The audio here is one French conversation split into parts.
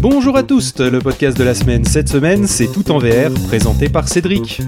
Bonjour à tous, le podcast de la semaine. Cette semaine, c'est tout en VR, présenté par Cédric.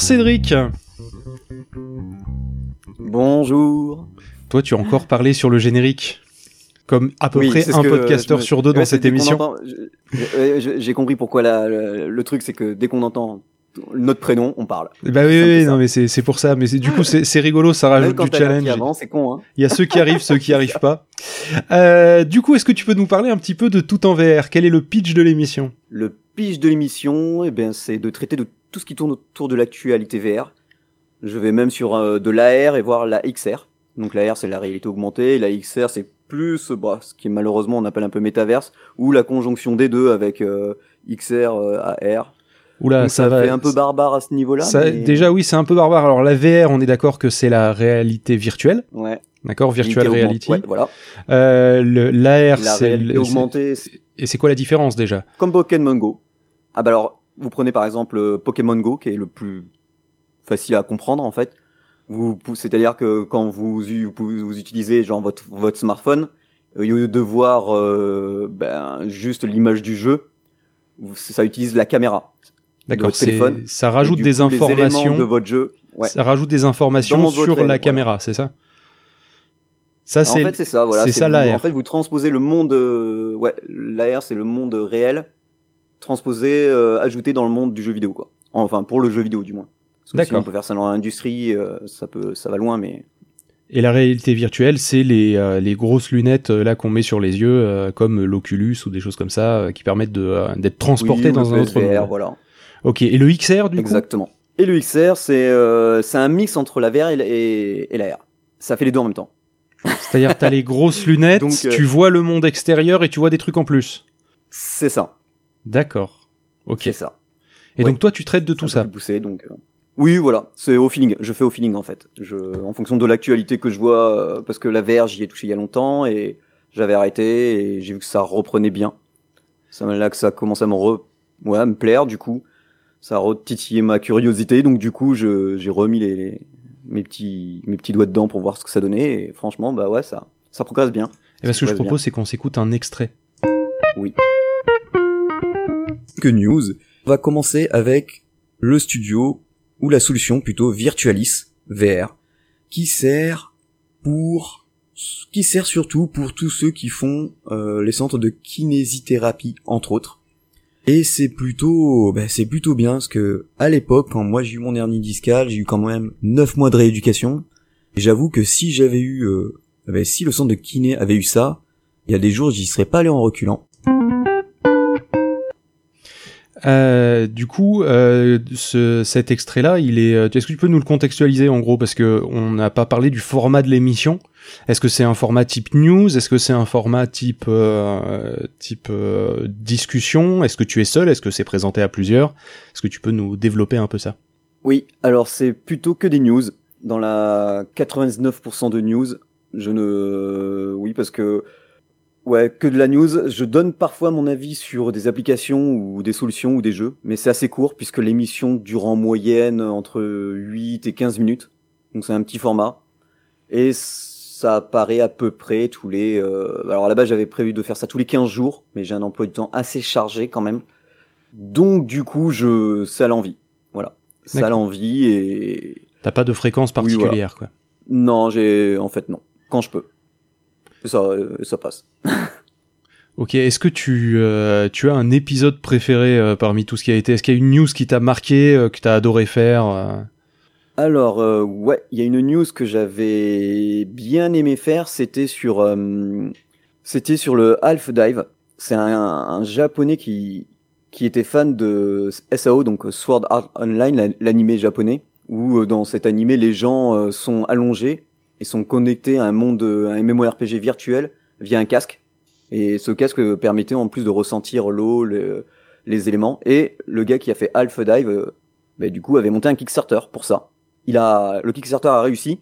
Bonjour Cédric. Bonjour. Toi, tu as encore parlé sur le générique, comme à peu Oui, près un podcasteur me- sur deux dans cette émission. entend- J'ai compris pourquoi la- le, le truc, c'est que dès qu'on entend notre prénom, on parle. Bah oui, oui, non, mais c'est pour ça. Mais du coup, c'est rigolo, ça rajoute quand du challenge. c'est con, hein. Il y a ceux qui arrivent, ceux qui arrivent pas. Euh, du coup, est-ce que tu peux nous parler un petit peu de tout en VR Quel est le pitch de l'émission? Le pitch de l'émission, eh ben, c'est de traiter de tout ce qui tourne autour de l'actualité VR. Je vais même sur euh, de l'AR et voir la XR. Donc l'AR, c'est la réalité augmentée, et la XR, c'est plus, euh, bah, ce qui malheureusement on appelle un peu métaverse, ou la conjonction des deux avec euh, XR, euh, AR. Oula, Donc ça, ça, va. fait un peu barbare à ce niveau-là. mais- Déjà, oui, c'est un peu barbare. Alors, la VR, on est d'accord que c'est la réalité virtuelle, Ouais. d'accord, virtual Réalité reality. Ouais, voilà. Euh, l'AR, La c'est augmentée, c'est c'est- Et c'est quoi la différence déjà? Comme Pokémon Go. Ah bah alors, vous prenez par exemple euh, Pokémon Go, qui est le plus facile à comprendre en fait. Vous, c'est-à-dire que quand vous, vous, vous utilisez genre votre, votre smartphone, au lieu de voir euh, ben, juste l'image du jeu, ça utilise la caméra. D'accord, ça rajoute du des coup, informations. de votre jeu. Ouais. Ça rajoute des informations sur la voilà. caméra, c'est ça? Ça, en c'est fait, c'est ça, voilà. c'est ça, l'AR. En fait, vous transposez le monde, euh, ouais, l'AR, c'est le monde réel transposé, euh, ajouté dans le monde du jeu vidéo, quoi. Enfin, pour le jeu vidéo, du moins. D'accord. on peut faire ça dans l'industrie, euh, ça peut, ça va loin, mais Et la réalité virtuelle, c'est les, euh, les grosses lunettes euh, là qu'on met sur les yeux, euh, comme l'Oculus ou des choses comme ça, euh, qui permettent de, d'être Oui, ou dans un autre PSVR, monde. voilà. Ok, et le XR du coup? Exactement. Et le XR, c'est, euh, c'est un mix entre la VR et, la- et, et l'AR. Ça fait les deux en même temps. C'est-à-dire t'as les grosses lunettes, Donc, tu vois le monde extérieur et tu vois des trucs en plus. C'est ça. D'accord. Ok. C'est ça. Et Ouais. donc toi tu traites de tout ça. poussé, donc. euh, Oui, voilà, c'est au feeling. Je fais au feeling en fait. Je, en fonction de l'actualité que je vois, euh, parce que la VR, j'y ai touché il y a longtemps et j'avais arrêté et j'ai vu que ça reprenait bien. Ça là que ça commence à me re, ouais, à me plaire du coup. Ça a retitillé ma curiosité, donc du coup, je, j'ai remis les, les- mes petits, mes petits doigts dedans pour voir ce que ça donnait et franchement, bah ouais, ça, ça progresse bien. Et ben, ce que je bien. propose, c'est qu'on s'écoute un extrait. que news. On va commencer avec le studio ou la solution plutôt Virtualis VR qui sert pour qui sert surtout pour tous ceux qui font euh, les centres de kinésithérapie entre autres. Et c'est plutôt ben, c'est plutôt bien parce que à l'époque quand moi j'ai eu mon hernie discale, j'ai eu quand même 9 mois de rééducation. Et j'avoue que si j'avais eu euh, ben, si le centre de kiné avait eu ça, il y a des jours j'y serais pas allé en reculant. Euh, du coup, euh, ce, cet extrait-là, il est. euh, Est-ce que tu peux nous le contextualiser en gros parce que on n'a pas parlé du format de l'émission? Est-ce que c'est un format type news? Est-ce que c'est un format type euh, type euh, discussion? Est-ce que tu es seul? Est-ce que c'est présenté à plusieurs? Est-ce que tu peux nous développer un peu ça? Oui, alors c'est plutôt que des news. Dans la 99% de news, je ne... Oui, parce que... Ouais, que de la news. Je donne parfois mon avis sur des applications ou des solutions ou des jeux, mais c'est assez court puisque l'émission dure en moyenne entre 8 et 15 minutes. Donc c'est un petit format. Et ça apparaît à peu près tous les... euh, Alors à la base j'avais prévu de faire ça tous les 15 jours, mais j'ai un emploi du temps assez chargé quand même. Donc du coup, je... à l'envie. Voilà. D'accord. l'envie et... T'as pas de fréquence Oui, voilà. particulière, quoi. Non, j'ai... En fait, non. Quand je peux. Ça, ça passe. Ok. Est-ce que tu euh, tu as un épisode préféré euh, parmi tout ce qui a été? Est-ce qu'il y a une news qui t'a marqué, euh, que t'as adoré faire euh? Alors, euh, ouais, il y a une news que j'avais bien aimé faire, c'était sur, euh, c'était sur le Half Dive. C'est un, un japonais qui, qui était fan de SAO, donc Sword Art Online, la- l'animé japonais, où dans cet animé, les gens sont allongés et sont connectés à un monde, à un MMORPG virtuel via un casque. Et ce casque permettait en plus de ressentir l'eau, les éléments. Et le gars qui a fait Half Dive, euh, bah, du coup, avait monté un Kickstarter pour ça. Il a, le Kickstarter a réussi,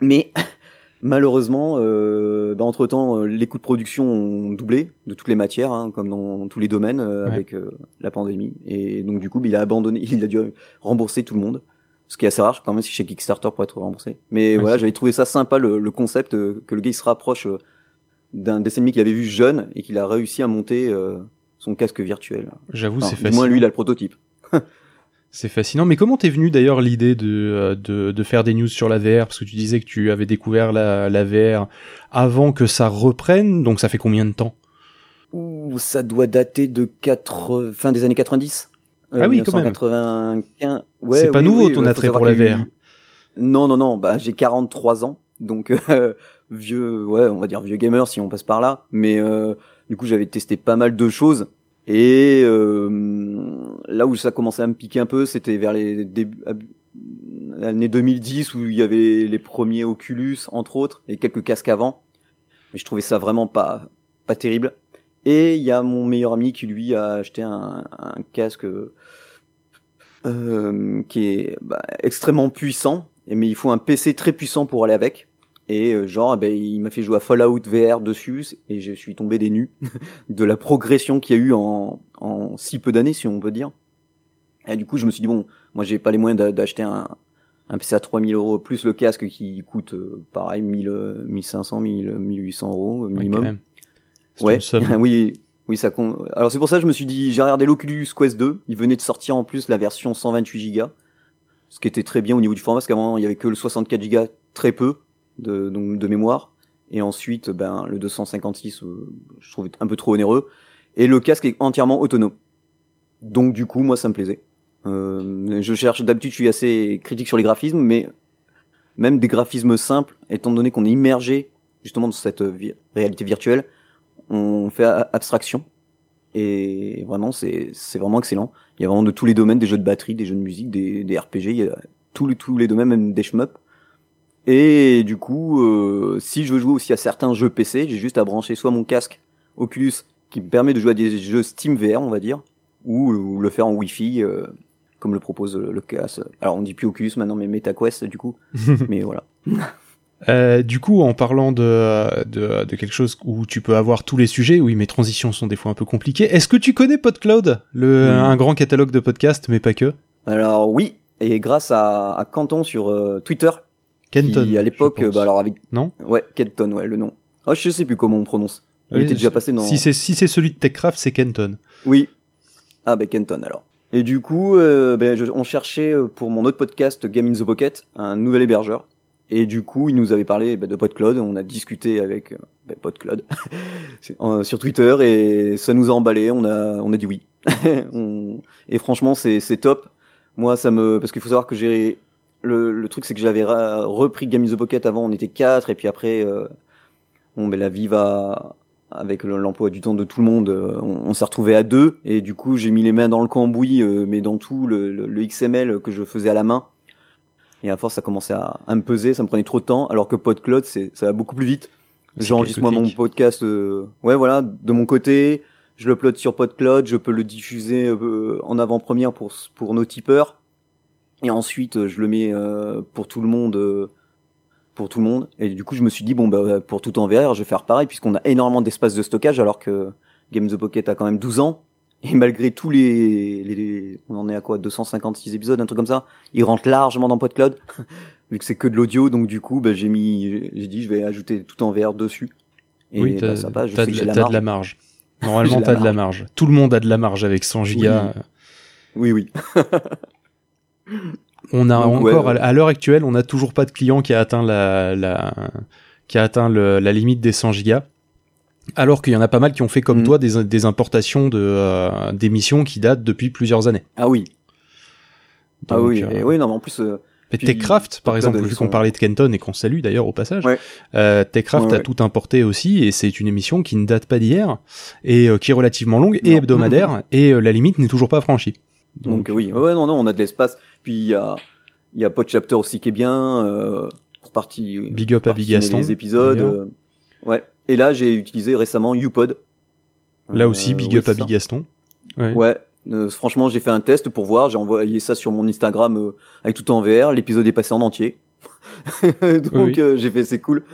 mais malheureusement, euh, bah, entre temps, euh, les coûts de production ont doublé de toutes les matières, hein, comme dans tous les domaines euh, avec la pandémie. Et donc du coup, bah, il a abandonné, il a dû rembourser tout le monde. Ce qui est assez rare quand même si chez Kickstarter pour être remboursé. Mais voilà, j'avais trouvé ça sympa le, le concept que le gars il se rapproche d'un dessin animé qu'il avait vu jeune et qu'il a réussi à monter son casque virtuel. J'avoue, c'est fascinant. Moins lui, il a le prototype. c'est fascinant. Mais comment t'es venu d'ailleurs l'idée de, euh, de, de, faire des news sur la VR? Parce que tu disais que tu avais découvert la, la VR avant que ça reprenne, donc ça fait combien de temps? Ouh, ça doit dater de 4... fin des années 90. Euh, ah oui, quand même. Ouais, c'est pas nouveau ton attrait pour la VR. Non, non, non. Bah, j'ai 43 ans, donc euh, vieux, ouais, on va dire vieux gamer si on passe par là. Mais euh, du coup, j'avais testé pas mal de choses. Et euh, là où ça commençait à me piquer un peu, c'était vers les débuts, l'année 2010 où il y avait les premiers Oculus entre autres et quelques casques avant. Mais je trouvais ça vraiment pas pas terrible. Et il y a mon meilleur ami qui lui a acheté un, un casque euh, qui est bah, extrêmement puissant, mais il faut un PC très puissant pour aller avec. Et euh, genre, eh ben, il m'a fait jouer à Fallout VR dessus et je suis tombé des nues de la progression qu'il y a eu en, en si peu d'années, si on peut dire. Et du coup, je me suis dit, bon, moi j'ai pas les moyens d'acheter un, un PC à 3000 euros plus le casque qui coûte euh, pareil 1000, 1500, 1000, 1800 euros minimum. Ouais, oui, oui, ça. Alors c'est pour ça que je me suis dit, j'ai regardé l'Oculus Quest 2. Il venait de sortir en plus la version 128 Go, ce qui était très bien au niveau du format, parce qu'avant il y avait que le 64 Go, très peu de, mémoire. Et ensuite, ben, le 256, euh, je trouvais un peu trop onéreux. Et le casque est entièrement autonome. Donc du coup, moi, ça me plaisait. Euh, je cherche, d'habitude, je suis assez critique sur les graphismes, mais même des graphismes simples, étant donné qu'on est immergé justement dans cette réalité virtuelle, on fait abstraction. Et vraiment, c'est vraiment excellent. Il y a vraiment de tous les domaines, des jeux de batterie, des jeux de musique, des, des RPG, il y a tous les, tous les domaines, même des shmups. Et du coup, euh, si je veux jouer aussi à certains jeux PC, j'ai juste à brancher soit mon casque Oculus qui me permet de jouer à des jeux Steam VR, on va dire, ou, le faire en Wi-Fi, euh, comme le propose le, casque. Alors on dit plus Oculus maintenant, mais MetaQuest du coup. mais voilà. Euh, du coup, en parlant de, de, de, quelque chose où tu peux avoir tous les sujets, oui, mes transitions sont des fois un peu compliquées. Est-ce que tu connais PodCloud, le, un grand catalogue de podcasts, mais pas que? Alors oui, et grâce à, à Canton sur euh, Twitter, Kenton. à l'époque, bah alors avec. Non? Ouais, Kenton, ouais, le nom. Oh, je sais plus comment on prononce. Il était déjà passé dans. Si c'est si c'est celui de Techcraft, c'est Kenton. Oui. Ah ben Kenton alors. Et du coup, euh, ben, on cherchait euh, pour mon autre podcast Game in the Pocket un nouvel hébergeur. Et du coup, il nous avait parlé ben, de PodCloud. On a discuté avec euh, ben, PodCloud sur Twitter et ça nous a emballé. On a on a dit oui. Et franchement, c'est c'est top. Moi, ça me parce qu'il faut savoir que j'ai le, truc, c'est que j'avais repris Game of the Pocket avant, on était quatre, et puis après, euh, bon, ben, la vie va, avec l'emploi du temps de tout le monde, euh, on, s'est retrouvé à deux, et du coup, j'ai mis les mains dans le cambouis, mais dans tout le, XML que je faisais à la main. Et à force, ça commençait à, à me peser, ça me prenait trop de temps, alors que PodCloud, c'est, ça va beaucoup plus vite. J'enregistre moi mon podcast, ouais, voilà, de mon côté, je le sur PodCloud, je peux le diffuser en avant-première pour, pour nos tipeurs. Et ensuite euh, je le mets euh, pour tout le monde euh, pour tout le monde. Et du coup je me suis dit bon bah pour tout en VR je vais faire pareil puisqu'on a énormément d'espace de stockage alors que Game the Pocket a quand même 12 ans et malgré tous les, les, on en est à quoi 256 épisodes un truc comme ça il rentre largement dans PodCloud vu que c'est que de l'audio. Donc du coup bah, j'ai mis j'ai dit je vais ajouter tout en VR dessus. Et oui, bah, ça va je sais que j'ai la, de la marge. Normalement t'as de la marge. tout le monde a de la marge avec 100 gigas oui. Oui, oui. On a encore, à l'heure actuelle, on n'a toujours pas de client qui a atteint la, la qui a atteint le, la limite des 100 gigas. Alors qu'il y en a pas mal qui ont fait comme mm. toi des, des, importations de euh, d'émissions qui datent depuis plusieurs années. Ah oui. ah oui, euh, oui, non, mais en plus. Euh, Techcraft, par exemple, vu qu'on parlait de Kenton et qu'on salue d'ailleurs au passage, euh, Techcraft a tout importé aussi et c'est une émission qui ne date pas d'hier et qui est relativement longue et hebdomadaire et la limite n'est toujours pas franchie. Donc, oui, ouais, non, non, on a de l'espace. Puis il y a, il y a Podchapter aussi qui est bien euh, pour partie. Big up à Big Les épisodes. Euh, ouais. Et là, j'ai utilisé récemment UPod Là aussi, big oui, up à c'est ça. Bigaston. Ouais. Ouais, euh, franchement, j'ai fait un test pour voir. J'ai envoyé ça sur mon Instagram euh, avec tout en VR. L'épisode est passé en entier. Donc Oui, euh, j'ai fait c'est cool.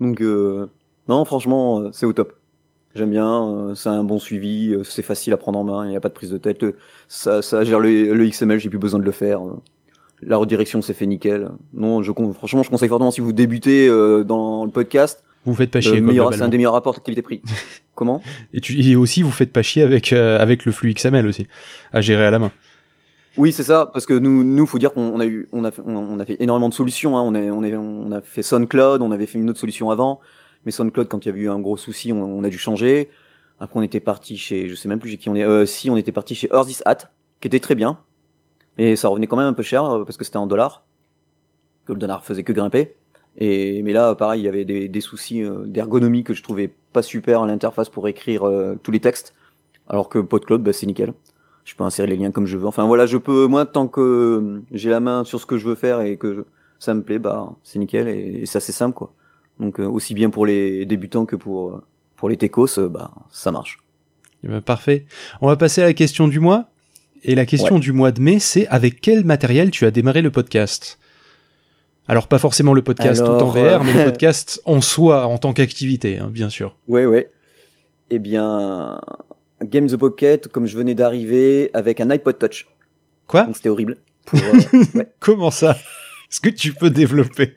Donc euh, non, franchement, euh, c'est au top. J'aime bien. euh, c'est un bon suivi. euh, c'est facile à prendre en main. Il n'y a pas de prise de tête. euh, ça, ça gère le, le XML. J'ai plus besoin de le faire. euh. La redirection c'est fait nickel. Non, je franchement, je conseille fortement si vous débutez euh, dans le podcast. Vous faites pas chier, c'est un des meilleurs rapports qualité-prix. Comment Et, tu, et aussi, vous faites pas chier avec, euh, avec le flux XML aussi, à gérer à la main. Oui, c'est ça, parce que nous, nous, faut dire qu'on on a eu, on a fait, on a fait énormément de solutions. Hein. On, a, on, a, on a fait SoundCloud, on avait fait une autre solution avant, mais SoundCloud, quand il y avait eu un gros souci, on, on a dû changer. Après, on était parti chez, je sais même plus chez qui on est. Euh, si, on était parti chez Earth is Hat, qui était très bien, et ça revenait quand même un peu cher euh, parce que c'était en dollars, que le dollar faisait que grimper. Et mais là, pareil, il y avait des, des soucis euh, d'ergonomie que je trouvais pas super à l'interface pour écrire euh, tous les textes, alors que PodCloud, bah, c'est nickel je peux insérer les liens comme je veux. Enfin voilà, je peux moi tant que euh, j'ai la main sur ce que je veux faire et que je- ça me plaît, bah c'est nickel et, et c'est assez simple quoi. Donc euh, aussi bien pour les débutants que pour euh, pour les techos, euh, bah ça marche. Eh ben, parfait. On va passer à la question du mois. Et la question du mois de mai, c'est avec quel matériel tu as démarré le podcast? Alors pas forcément le podcast tout en VR, euh, mais le podcast en soi, en tant qu'activité, hein, bien sûr. Ouais ouais. Eh bien Game the Pocket, comme je venais d'arriver avec un iPod Touch, Quoi? Donc c'était horrible. Pour, euh, ouais. Comment ça? Est-ce que tu peux développer?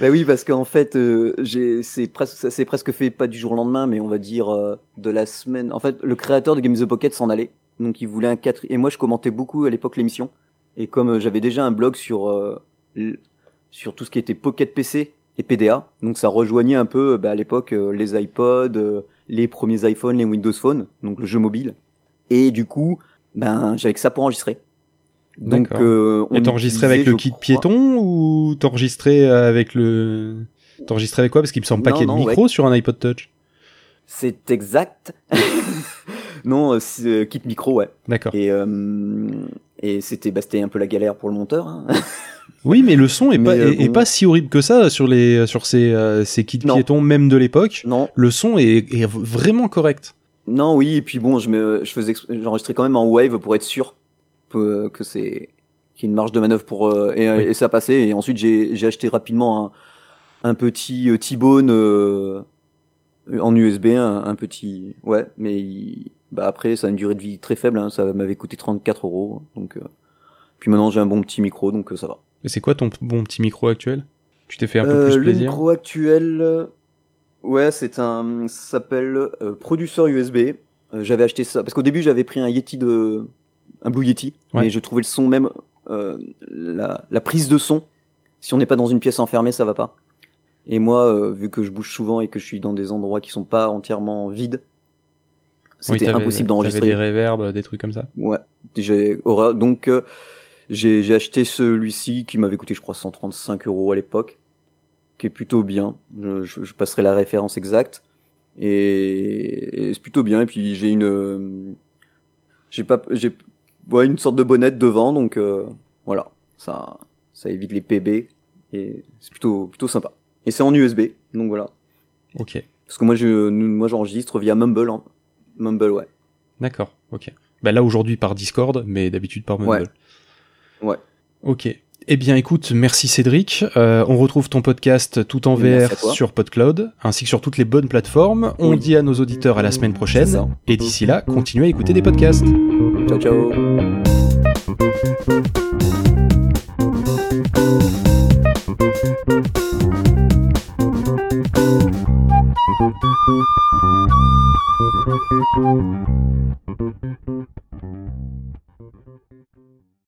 Bah oui, parce qu'en fait, euh, j'ai, c'est presque, ça s'est presque fait pas du jour au lendemain, mais on va dire euh, de la semaine. En fait, le créateur de Game the Pocket s'en allait, donc il voulait un 4 Et moi, je commentais beaucoup à l'époque l'émission, et comme euh, j'avais déjà un blog sur euh, sur tout ce qui était Pocket PC et PDA, donc ça rejoignait un peu, euh, bah, à l'époque, euh, les iPods, euh, les premiers iPhones, les Windows Phone, donc le jeu mobile. Et du coup, ben, j'avais que ça pour enregistrer. Donc, euh, on Et t'enregistrais avec le kit crois- piéton ou t'enregistrais avec le... T'enregistrais avec quoi? Parce qu'il me semble pas qu'il y ait de micro sur un iPod Touch. C'est exact. non, euh, kit micro, ouais. D'accord. Et, euh, et c'était bah, c'était un peu la galère pour le monteur. hein. Oui, mais le son est, Mais, pas, euh, est, est bon. pas si horrible que ça sur, les, sur ces, euh, ces kits Non. piétons, même de l'époque. non, Le son est, est vraiment correct. non, oui. Et puis bon, je me, je faisais, ex- j'enregistrais quand même en wave pour être sûr que, c'est qu'il y ait une marge de manœuvre pour euh, et, Oui. et ça passait. Et ensuite j'ai j'ai acheté rapidement un, un petit euh, T-Bone euh, en USB, un, un petit, ouais. Mais il- bah après ça a une durée de vie très faible. Hein, ça m'avait coûté 34 euros. Donc euh, puis maintenant j'ai un bon petit micro, donc euh, ça va. Et c'est quoi ton bon petit micro actuel? Tu t'es fait un peu Euh, plus le plaisir? micro actuel, euh, ouais, c'est un, ça s'appelle Producer USB. J'avais acheté ça parce qu'au début j'avais pris un Yeti de, un Blue Yeti, Ouais. mais je trouvais le son même, euh, la, la prise de son. Si on n'est pas dans une pièce enfermée, ça va pas. Et moi, euh, vu que je bouge souvent et que je suis dans des endroits qui sont pas entièrement vides, c'était impossible d'enregistrer. des reverbs, des trucs comme ça. Ouais, j'ai aura- donc euh, j'ai j'ai acheté celui-ci qui m'avait coûté je crois 135 euros à l'époque, qui est plutôt bien. Je, je, je passerai la référence exacte et, et c'est plutôt bien. Et puis j'ai une euh, j'ai pas j'ai ouais, une sorte de bonnette devant donc euh, voilà ça ça évite les PB et c'est plutôt plutôt sympa. Et c'est en USB donc voilà Ok. parce que moi je moi j'enregistre via Mumble hein. Mumble ouais. D'accord. Ok. Bah là aujourd'hui par Discord, mais d'habitude par Mumble. Ouais. Ouais. Ok. Eh bien, écoute, merci Cédric. Euh, on retrouve ton podcast tout en VR sur PodCloud, ainsi que sur toutes les bonnes plateformes. On Oui. dit à nos auditeurs à la semaine prochaine. Et d'ici là, continuez à écouter des podcasts. Ciao ciao. Música